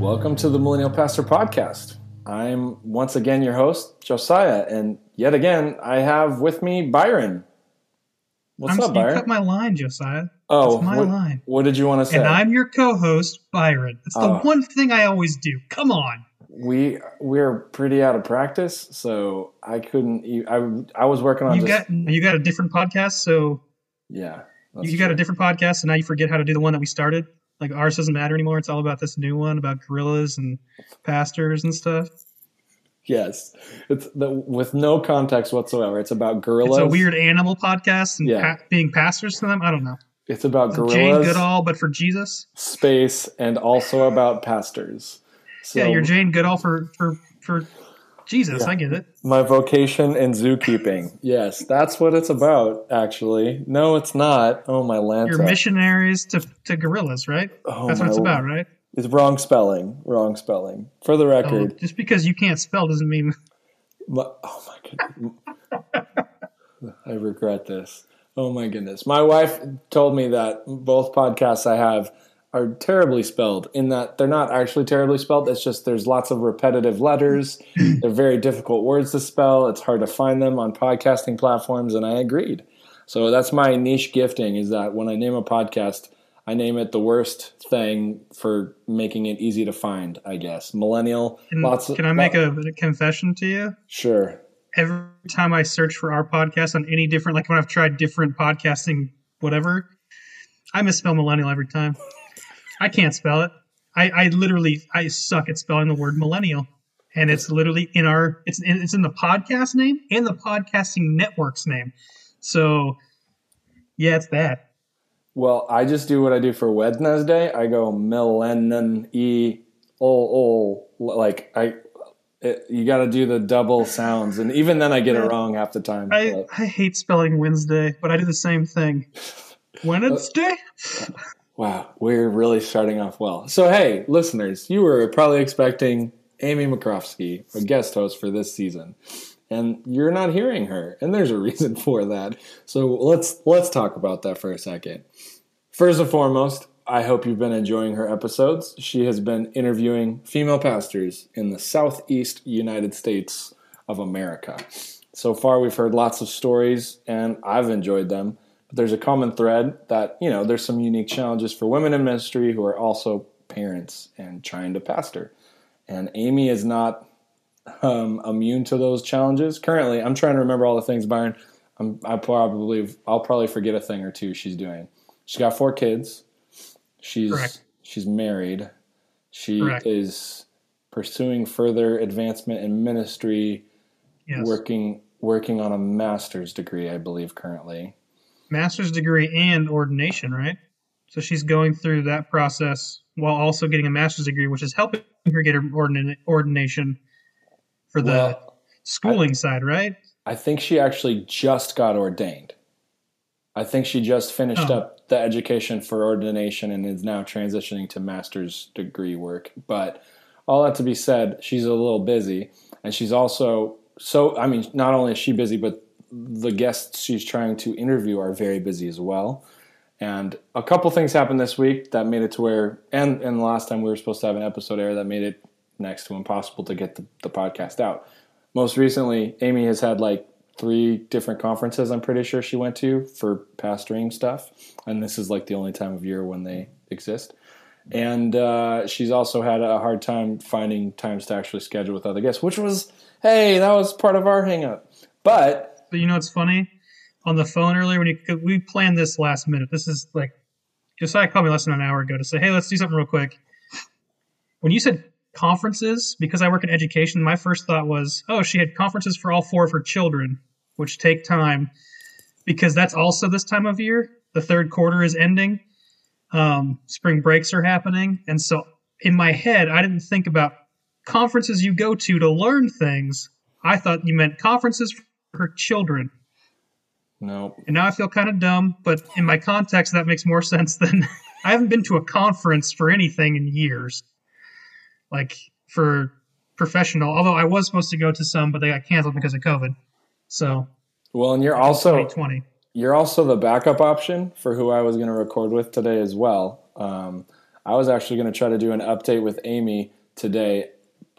Welcome to the Millennial Pastor Podcast. I'm once again your host, Josiah, and yet again I have with me Byron. What's I'm, up, You Byron? cut my line, Josiah. oh, That's my what, line. what did you want to say? And I'm your co-host, Byron. It's the Oh. one thing I always do. Come on. we we're pretty out of practice, so I couldn't. I I was working on You just got you got a different podcast, so yeah. that's you got a different podcast, so now you forget how to do the one that we started. Like ours doesn't matter anymore. It's all about this new one about gorillas and pastors and stuff. yes. It's the, with no context whatsoever. It's about gorillas. It's a weird animal podcast and Yeah. pa- being pastors to them. I don't know. It's about Jane Goodall, but for Jesus. space, and also about pastors. So yeah, you're Jane Goodall for for for Jesus. Yeah. I get it. My vocation in zookeeping. Yes, that's what it's about, actually. No, it's not. Oh, my Lanta. You're missionaries to to gorillas, right? oh, That's what it's about, right? It's wrong spelling. Wrong spelling. For the Oh, record. just because you can't spell doesn't mean my- oh, my goodness. I regret this. Oh, my goodness. My wife told me that both podcasts I have are terribly spelled in that they're not actually terribly spelled. It's just there's lots of repetitive letters. they're very difficult words to spell. It's hard to find them on podcasting platforms, and I agreed. So that's my niche gifting is that when I name a podcast, I name it the worst thing for making it easy to find, I guess. Millennial. Can, lots of, can I make a, a confession to you? Sure. Every time I search for our podcast on any different, like when I've tried different podcasting, whatever, I misspell millennial every time. I can't spell it. I, I literally, I suck at spelling the word millennial, and it's literally in our, it's in, it's in the podcast name and the podcasting network's name. So, yeah, it's bad. Well, I just do what I do for Wednesday. I go millennium e ol ol like I. It, you got to do the double sounds, and even then, I get it wrong half the time. I, I hate spelling Wednesday, but I do the same thing. Wednesday? Wow, we're really starting off well. So, hey, listeners, you were probably expecting Aimee McCrofsky, a guest host for this season, and you're not hearing her, and there's a reason for that. So let's let's talk about that for a second. First and foremost, I hope you've been enjoying her episodes. She has been interviewing female pastors in the southeast United States of America. So far, we've heard lots of stories, and I've enjoyed them. But there's a common thread that, you know, there's some unique challenges for women in ministry who are also parents and trying to pastor. And Aimee is not um, immune to those challenges. Currently, I'm trying to remember all the things, Byron. I'm, I probably, I'll probably forget a thing or two she's doing. She's got four kids. She's Correct. she's married. She Correct. is pursuing further advancement in ministry, Yes. working working on a master's degree, I believe, currently. Master's degree and ordination, right? So she's going through that process while also getting a master's degree, which is helping her get her ordina- ordination for the Well, schooling side, right? I think she actually just got ordained. I think she just finished Oh. up the education for ordination and is now transitioning to master's degree work. But all that to be said, she's a little busy. And she's also so, I mean, not only is she busy, but the guests she's trying to interview are very busy as well. And a couple things happened this week that made it to where, and, and the last time we were supposed to have an episode air that made it next to impossible to get the, the podcast out. Most recently, Aimee has had like three different conferences, I'm pretty sure she went to for pastoring stuff. And this is like the only time of year when they exist. And uh, she's also had a hard time finding times to actually schedule with other guests, which was, hey, that was part of our hang up. But But you know what's funny? On the phone earlier, when you we planned this last minute, this is like Josiah called me less than an hour ago to say, "Hey, let's do something real quick." When you said conferences, because I work in education, my first thought was, "Oh, she had conferences for all four of her children, which take time." Because that's also this time of year. The third quarter is ending. Um, spring breaks are happening, and so in my head, I didn't think about conferences you go to to learn things. I thought you meant conferences her children. Nope. And now I feel kind of dumb, but in my context, that makes more sense than I haven't been to a conference for anything in years. Like for professional, although I was supposed to go to some, but they got canceled because of COVID. So Well, and you're also 2020. you're also the backup option for who I was going to record with today as well. Um, I was actually going to try to do an update with Aimee today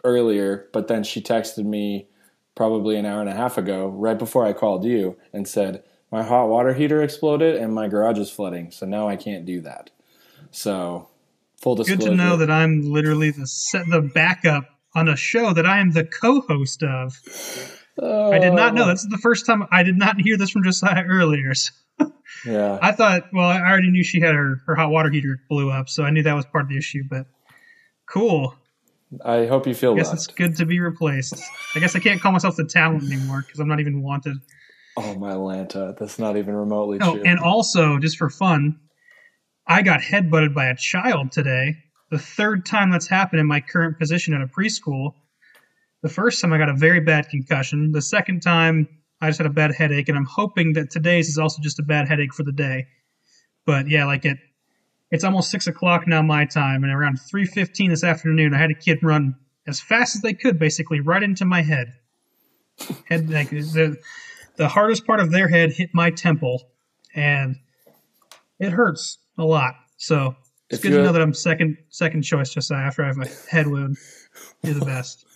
earlier, but then she texted me probably an hour and a half ago, right before I called you, and said my hot water heater exploded and my garage is flooding, so now I can't do that. So, full disclosure. Good to know that I'm literally the set, the backup on a show that I am the co-host of. I did not know. Oh. That's the first time I did not hear this from Josiah earlier. So Yeah. I thought, well, I already knew she had her, her hot water heater blew up, so I knew that was part of the issue. But cool. I hope you feel I guess loved. it's good to be replaced. I guess I can't call myself the talent anymore because I'm not even wanted. Oh my Lanta, that's not even remotely Oh, true. and also, just for fun, I got headbutted by a child today. The third time that's happened in my current position at a preschool. The first time I got a very bad concussion. The second time I just had a bad headache, and I'm hoping that today's is also just a bad headache for the day. But yeah, like it, it's almost six o'clock now my time, and around three fifteen this afternoon, I had a kid run as fast as they could, basically right into my head. Head like the the hardest part of their head hit my temple, and it hurts a lot. So it's If good to know that I'm second second choice just after I have a head wound. You're the best.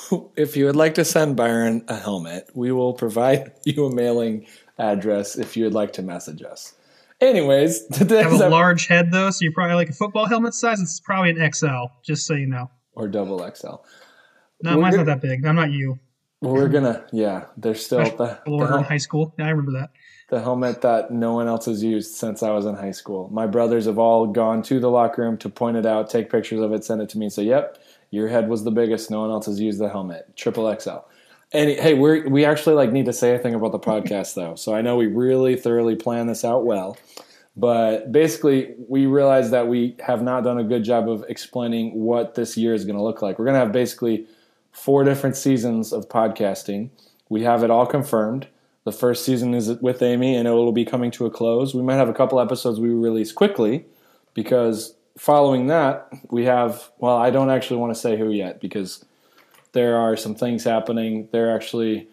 if you would like to send Byron a helmet, we will provide you a mailing address if you would like to message us. Anyways, I today's have a large head though, so you're probably like a football helmet size. It's probably an XL, just so you know. or double XL. No, We're mine's gonna- not that big. I'm not you. We're gonna, yeah. There's still the, the, Or in high school. Yeah, I remember that. the helmet that no one else has used since I was in high school. My brothers have all gone to the locker room to point it out, take pictures of it, send it to me, and say, "Yep, your head was the biggest. No one else has used the helmet. Triple XL." Hey, we we actually like need to say a thing about the podcast though. So I know we really thoroughly plan this out well, but basically we realized that we have not done a good job of explaining what this year is going to look like. We're going to have basically four different seasons of podcasting. We have it all confirmed. The first season is with Aimee, and it will be coming to a close. We might have a couple episodes we release quickly because following that, we have, well, I don't actually want to say who yet because there are some things happening. They're actually,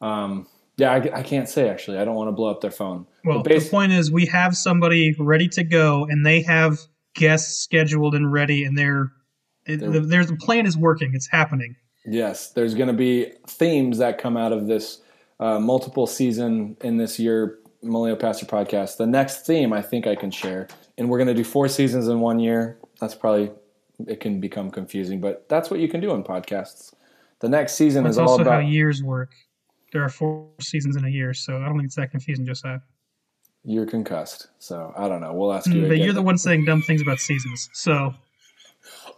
um, yeah, I, I can't say actually. I don't want to blow up their phone. Well, the point is, we have somebody ready to go, and they have guests scheduled and ready, and they're, it, They're- the, there's the plan is working. It's happening. Yes, there's going to be themes that come out of this uh, multiple season in this year Millennial Pastor podcast. The next theme I think I can share, and we're going to do four seasons in one year. That's probably it can become confusing, but that's what you can do in podcasts. The next season That's is all also how years work. There are four seasons in a year, so I don't think it's that confusing, Josiah. you're concussed. So I don't know. We'll ask you. Mm, But again. you're the one saying dumb things about seasons, so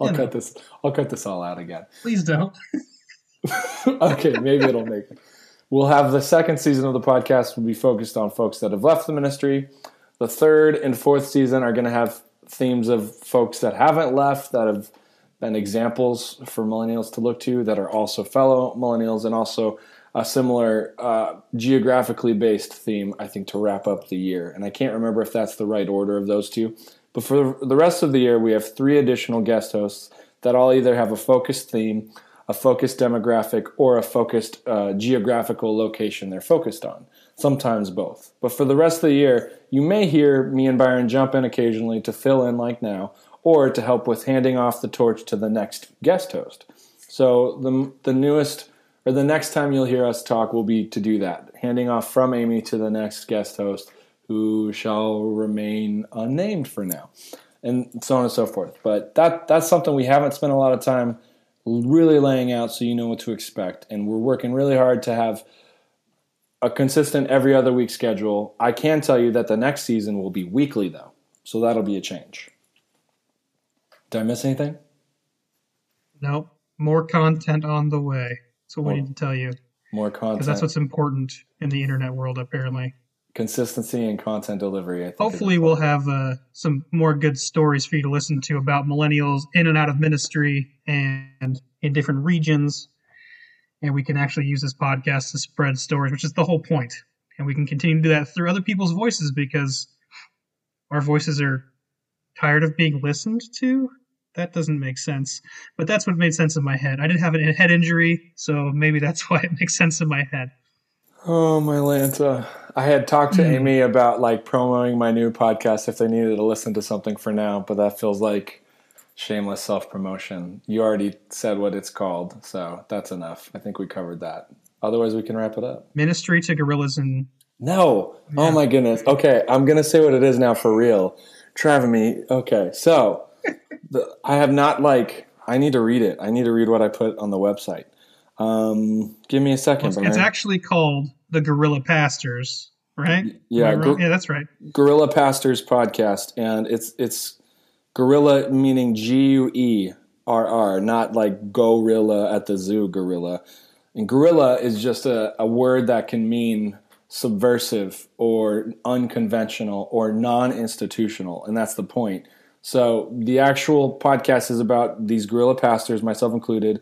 I'll cut this. I'll cut this all out again. please don't. okay, maybe it'll make it. We'll have the second season of the podcast will be focused on folks that have left the ministry. The third and fourth season are going to have themes of folks that haven't left, that have been examples for millennials to look to, that are also fellow millennials, and also a similar uh, geographically based theme, I think, to wrap up the year. And I can't remember if that's the right order of those two. But for the rest of the year, we have three additional guest hosts that all either have a focused theme, a focused demographic, or a focused uh, geographical location they're focused on. Sometimes both. But for the rest of the year, you may hear me and Byron jump in occasionally to fill in like now, or to help with handing off the torch to the next guest host. So the the newest or the next time you'll hear us talk will be to do that, handing off from Aimee to the next guest host, who shall remain unnamed for now, and so on and so forth. But that that's something we haven't spent a lot of time really laying out, so you know what to expect. And we're working really hard to have a consistent every other week schedule. I can tell you that the next season will be weekly though, so that'll be a change. Did I miss anything? Nope. More content on the way. That's what we need to tell you. More content, Because that's what's important in the internet world, apparently. consistency and content delivery. I think Hopefully, we'll have uh, some more good stories for you to listen to about millennials in and out of ministry and in different regions. And we can actually use this podcast to spread stories, which is the whole point. and we can continue to do that through other people's voices because our voices are tired of being listened to. That doesn't make sense, but that's what made sense in my head. I did have a head injury, so maybe that's why it makes sense in my head. Oh my Lanta. I had talked to Hmm. Aimee about like promoting my new podcast if they needed to listen to something for now, but that feels like shameless self promotion. You already said what it's called, so that's enough. I think we covered that. Otherwise, we can wrap it up. Ministry to gorillas and No. Yeah. Oh my goodness. Okay, I'm gonna say what it is now for real. Travemy. Okay, so the, I have not like. I need to read it. I need to read what I put on the website. Um, give me a second. it's, it's actually called the Guerrilla Pastors, right? yeah, gor- yeah, that's right. Guerrilla Pastors podcast, and it's it's guerrilla meaning G U E R R, not like gorilla at the zoo gorilla. And guerrilla is just a, a word that can mean subversive or unconventional or non-institutional, and that's the point. So the actual podcast is about these guerrilla pastors, myself included,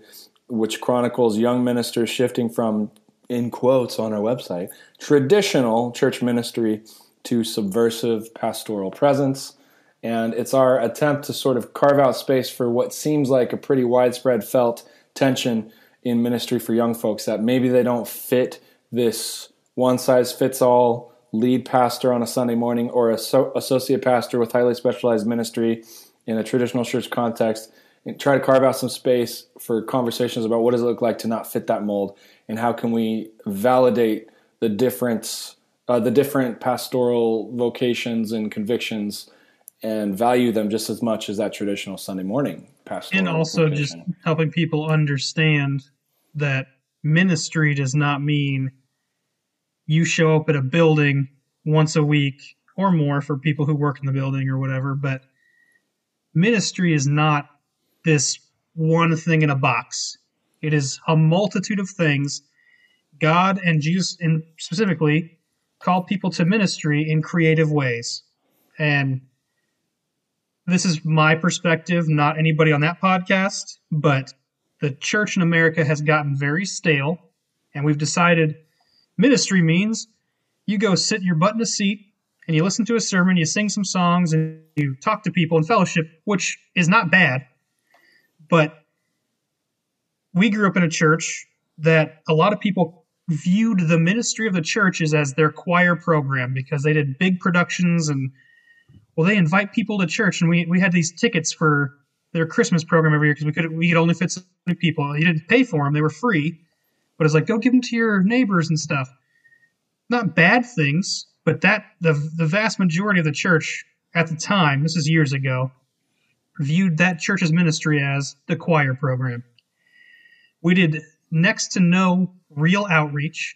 which chronicles young ministers shifting from, in quotes on our website, traditional church ministry to subversive pastoral presence. And it's our attempt to sort of carve out space for what seems like a pretty widespread felt tension in ministry for young folks that maybe they don't fit this one size fits all lead pastor on a Sunday morning or a so- associate pastor with highly specialized ministry in a traditional church context and try to carve out some space for conversations about what does it look like to not fit that mold and how can we validate the difference uh, the different pastoral vocations and convictions and value them just as much as that traditional Sunday morning pastoral and also just helping people understand that ministry does not mean you show up at a building once a week or more for people who work in the building or whatever but ministry is not this one thing in a box. It is a multitude of things. God and jesus and specifically call people to ministry in creative ways. And this is my perspective, not anybody on that podcast, but the church in America has gotten very stale, and we've decided ministry means you go sit your butt in a seat and you listen to a sermon, you sing some songs, and you talk to people in fellowship, which is not bad. But we grew up in a church that a lot of people viewed the ministry of the churches as their choir program because they did big productions and well they invite people to church. And we, we had these tickets for their christmas program every year because we could we could only fit so many people. You didn't pay for them they were free but it's like go give them to your neighbors and stuff not bad things but that the the vast majority of the church at the time this is years ago viewed that church's ministry as the choir program we did next to no real outreach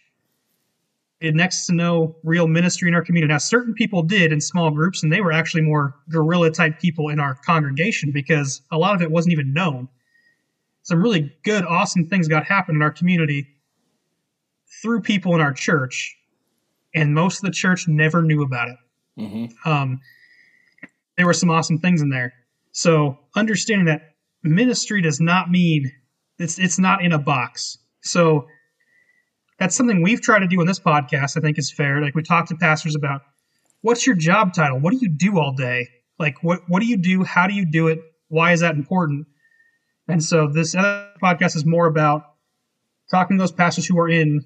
we did next to no real ministry in our community. Now, certain people did in small groups, and they were actually more guerrilla type people in our congregation because a lot of it wasn't even known. Some really good, awesome things got happened in our community through people in our church, and most of the church never knew about it. Mhm. Um, there were some awesome things in there. So understanding that ministry does not mean it's it's not in a box. So that's something we've tried to do on this podcast. I think is fair. Like we talk to pastors about what's your job title? What do you do all day? Like what what do you do? How do you do it? Why is that important? And so this other podcast is more about talking to those pastors who are in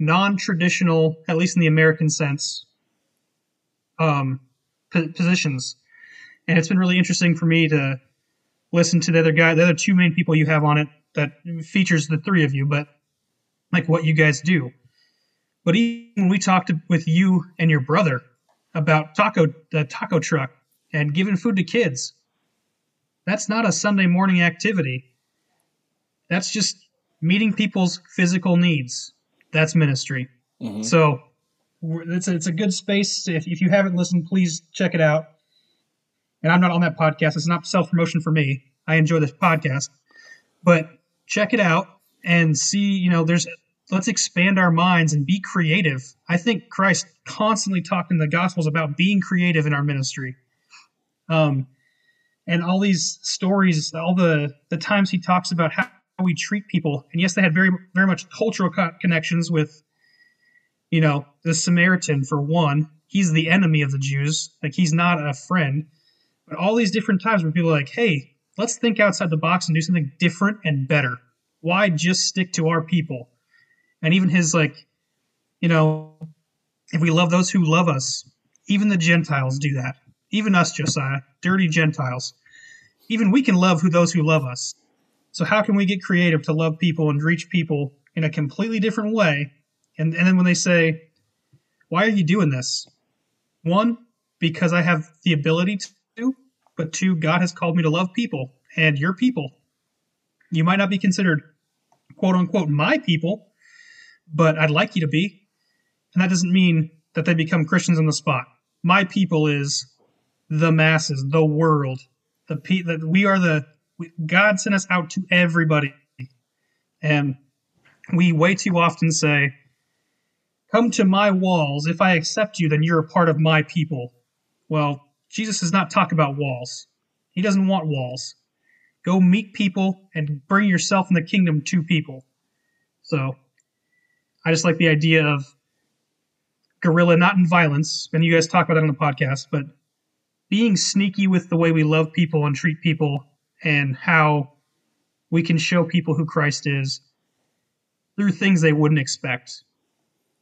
non-traditional, at least in the American sense, um, po- positions. And it's been really interesting for me to listen to the other guy, the other two main people you have on it that features the three of you, but like what you guys do. But even when we talked with you and your brother about taco the taco truck and giving food to kids, that's not a Sunday morning activity. That's just meeting people's physical needs. That's ministry. Mhm. So it's a, it's a good space. If, if you haven't listened, please check it out. And I'm not on that podcast. It's not self promotion for me. I enjoy this podcast, but check it out and see. You know, there's let's expand our minds and be creative. I think Christ constantly talked in the Gospels about being creative in our ministry. Um, and all these stories, all the the times he talks about how we treat people, and yes, they had very very much cultural co- connections with you know, the Samaritan, for one, he's the enemy of the Jews. Like, he's not a friend. But all these different times where people are like, hey, let's think outside the box and do something different and better. Why just stick to our people? And even his, like, you know, if we love those who love us, even the Gentiles do that. Even us, Josiah, dirty Gentiles. Even we can love who those who love us. So how can we get creative to love people and reach people in a completely different way? And and then when they say, "Why are you doing this?" One, because I have the ability to, but two, God has called me to love people and your people. You might not be considered quote unquote my people, but I'd like you to be. And that doesn't mean that they become Christians on the spot. My people is the masses, the world, the pe- that we are the God sent us out to everybody, and we way too often say, "Come to my walls. If I accept you, then you're a part of my people." Well, Jesus does not talk about walls. He doesn't want walls. Go meet people and bring yourself in the kingdom to people. So, I just like the idea of guerrilla, not in violence, and you guys talk about that on the podcast, but being sneaky with the way we love people and treat people and how we can show people who Christ is through things they wouldn't expect.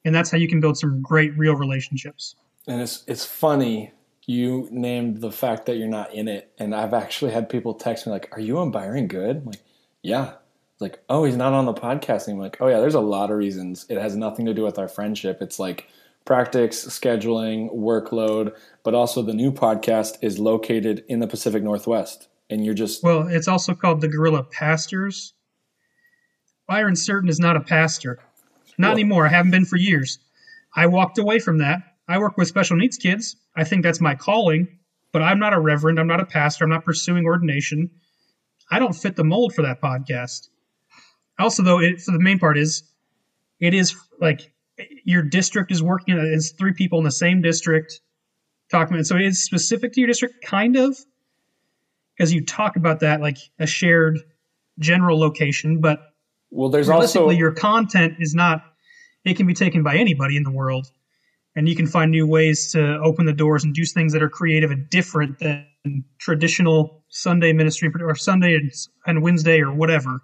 And that's how you can build some great real relationships. And it's it's funny you named the fact that you're not in it and I've actually had people text me like, "Are you on Byron Good?" I'm like, "Yeah." Like, "Oh, he's not on the podcast." And I'm like, "Oh yeah, there's a lot of reasons. It has nothing to do with our friendship. It's like practice, scheduling, workload, but also the new podcast is located in the Pacific Northwest. And you're just Well, it's also called the Guerrilla Pastors. Byron Certain is not a pastor. Not Well- anymore. I haven't been for years. I walked away from that. I work with special needs kids. I think that's my calling, but I'm not a reverend. I'm not a pastor. I'm not pursuing ordination. I don't fit the mold for that podcast. Also, though, it, for the main part is, it is like your district is working. Uh, it's three people in the same district talking about. So it is specific to your district, kind of, because you talk about that like a shared general location, but well there's also your content is not. It can be taken by anybody in the world, and you can find new ways to open the doors and do things that are creative and different than traditional Sunday ministry or Sunday and, Wednesday or whatever.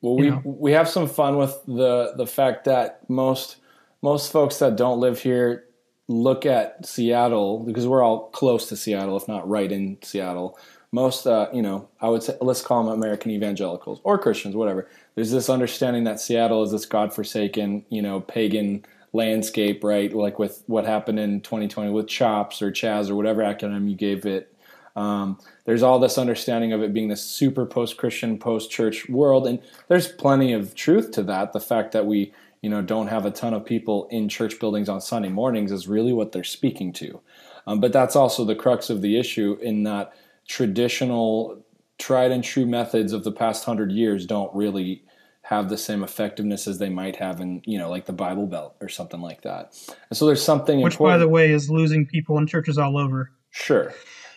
Well, you we know. we have some fun with the the fact that most most folks that don't live here look at Seattle because we're all close to Seattle, if not right in Seattle. Most, uh, you know, I would say let's call them American evangelicals or Christians, whatever. There's this understanding that Seattle is this godforsaken, you know, pagan landscape, right? Like with what happened in 2020 with Chops or CHAZ or whatever acronym you gave it. Um, there's all this understanding of it being this super post-Christian, post-church world, and there's plenty of truth to that. The fact that we, you know, don't have a ton of people in church buildings on Sunday mornings is really what they're speaking to. Um, but that's also the crux of the issue in that traditional, tried and true methods of the past hundred years don't really have the same effectiveness as they might have in, you know, like the Bible Belt or something like that. And so there's something Which, by the way, is losing people in churches all over. sure.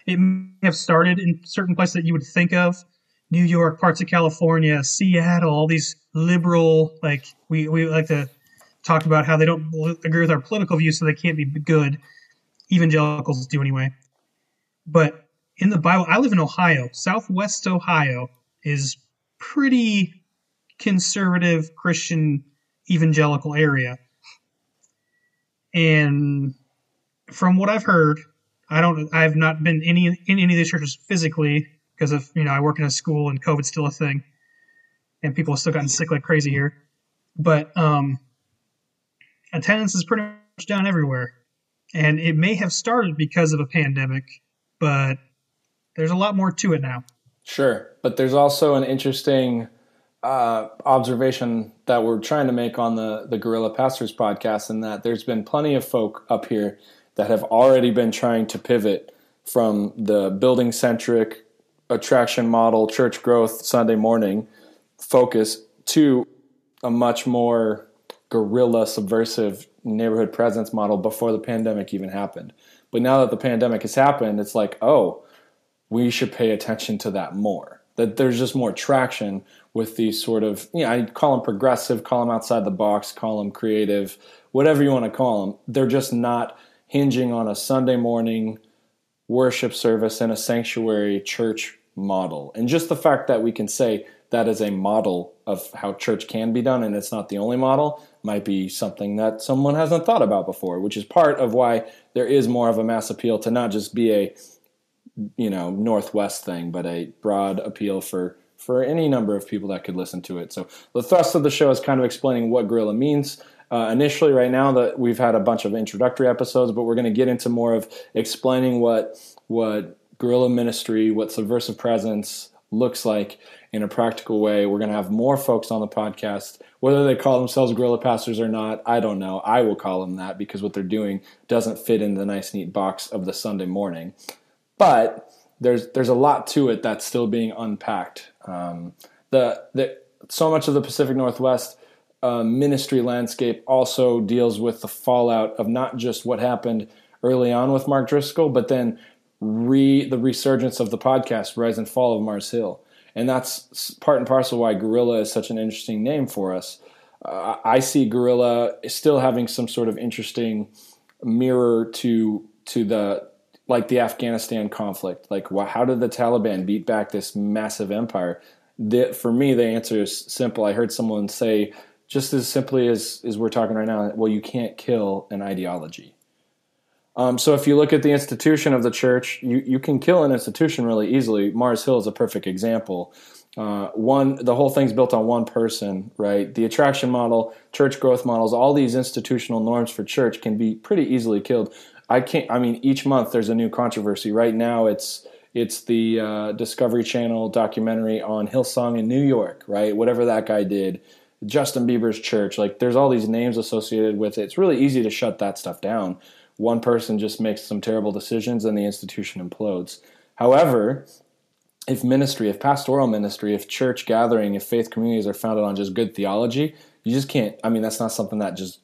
It may have started in certain places that you would think of New York, parts of California, Seattle, all these liberal, like, we, we like to talk about how they don't agree with our political views, so they can't be good. Evangelicals do anyway. But in the Bible, I live in Ohio. Southwest Ohio is pretty conservative Christian evangelical area. And from what I've heard, I don't. I have not been any in any of these churches physically because of you know I work in a school and COVID's still a thing, and people have still gotten sick like crazy here. But um, attendance is pretty much down everywhere, and it may have started because of a pandemic, but there's a lot more to it now. Sure, but there's also an interesting uh, observation that we're trying to make on the the Guerrilla Pastors podcast, in that there's been plenty of folk up here that have already been trying to pivot from the building centric attraction model, church growth, Sunday morning focus to a much more guerrilla subversive neighborhood presence model before the pandemic even happened. But now that the pandemic has happened, it's like, oh, we should pay attention to that more. that there's just more traction with these sort of, you know, I call them progressive, call them outside the box, call them creative, whatever you want to call them. They're just not hinging on a Sunday morning worship service in a sanctuary church model. And just the fact that we can say that is a model of how church can be done and it's not the only model might be something that someone hasn't thought about before, which is part of why there is more of a mass appeal to not just be a you know northwest thing, but a broad appeal for for any number of people that could listen to it. So the thrust of the show is kind of explaining what guerrilla means. Uh, initially, right now that we've had a bunch of introductory episodes, but we're going to get into more of explaining what what guerrilla ministry, what subversive presence looks like in a practical way. We're going to have more folks on the podcast, whether they call themselves guerrilla pastors or not. I don't know. I will call them that because what they're doing doesn't fit in the nice, neat box of the Sunday morning. But there's there's a lot to it that's still being unpacked. Um, the, the so much of the Pacific Northwest uh, ministry landscape also deals with the fallout of not just what happened early on with Mark Driscoll, but then re the resurgence of the podcast Rise and Fall of Mars Hill, and that's part and parcel why Guerrilla is such an interesting name for us. Uh, I see Guerrilla still having some sort of interesting mirror to to the like the Afghanistan conflict. Like, how did the Taliban beat back this massive empire? The, for me, the answer is simple. I heard someone say just as simply as, as we're talking right now, well, you can't kill an ideology. Um, so if you look at the institution of the church, you, you can kill an institution really easily. Mars Hill is a perfect example. Uh, one, the whole thing's built on one person, right? The attraction model, church growth models, all these institutional norms for church can be pretty easily killed. I can't. I mean, each month there's a new controversy. Right now, it's it's the uh, Discovery Channel documentary on Hillsong in New York, right? Whatever that guy did, Justin Bieber's church. Like, there's all these names associated with it. It's really easy to shut that stuff down. One person just makes some terrible decisions, and the institution implodes. However, if ministry, if pastoral ministry, if church gathering, if faith communities are founded on just good theology, you just can't. I mean, that's not something that just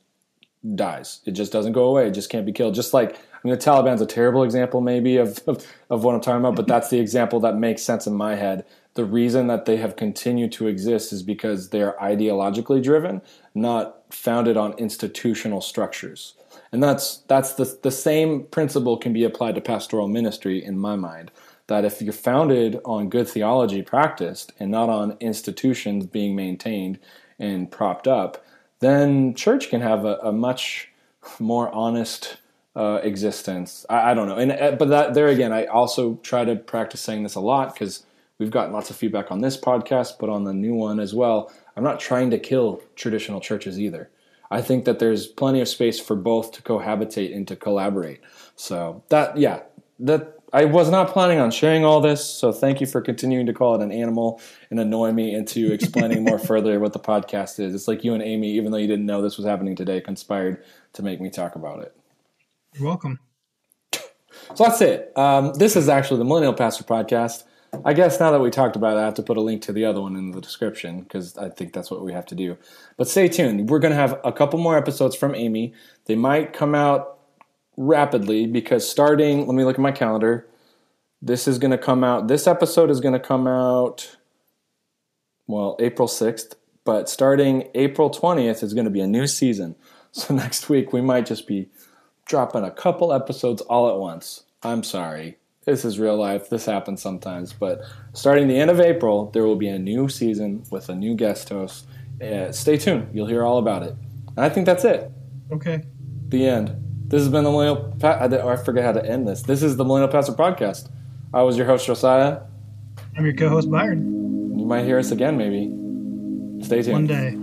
dies. It just doesn't go away. It just can't be killed. Just like I mean, the Taliban's a terrible example, maybe of, of, of what I'm talking about, but that's the example that makes sense in my head. The reason that they have continued to exist is because they are ideologically driven, not founded on institutional structures. And that's that's the the same principle can be applied to pastoral ministry in my mind. That if you're founded on good theology practiced and not on institutions being maintained and propped up, then church can have a, a much more honest uh, existence. I, I, don't know, and uh, but that there again, I also try to practice saying this a lot because we've gotten lots of feedback on this podcast, but on the new one as well. I'm not trying to kill traditional churches either. I think that there's plenty of space for both to cohabitate and to collaborate. So that, yeah, that I was not planning on sharing all this, so thank you for continuing to call it an animal and annoy me into explaining more further what the podcast is. It's like you and Aimee, even though you didn't know this was happening today, conspired to make me talk about it. You're welcome. So that's it. Um, this is actually the Millennial Pastor Podcast. I guess now that we talked about it, I have to put a link to the other one in the description because I think that's what we have to do. But stay tuned. We're going to have a couple more episodes from Aimee. They might come out rapidly because starting, let me look at my calendar. This is going to come out, this episode is going to come out, well, April 6th, but starting April 20th is going to be a new season. So next week we might just be dropping a couple episodes all at once. I'm sorry. This is real life. This happens sometimes. But starting the end of April, there will be a new season with a new guest host. Uh, stay tuned. You'll hear all about it. And I think that's it. Okay. The end. This has been the Millennial. Pa- I forget how to end this. This is the Millennial Pastor Podcast. I was your host Josiah. I'm your co-host Byron. You might hear us again, maybe. Stay tuned. One day.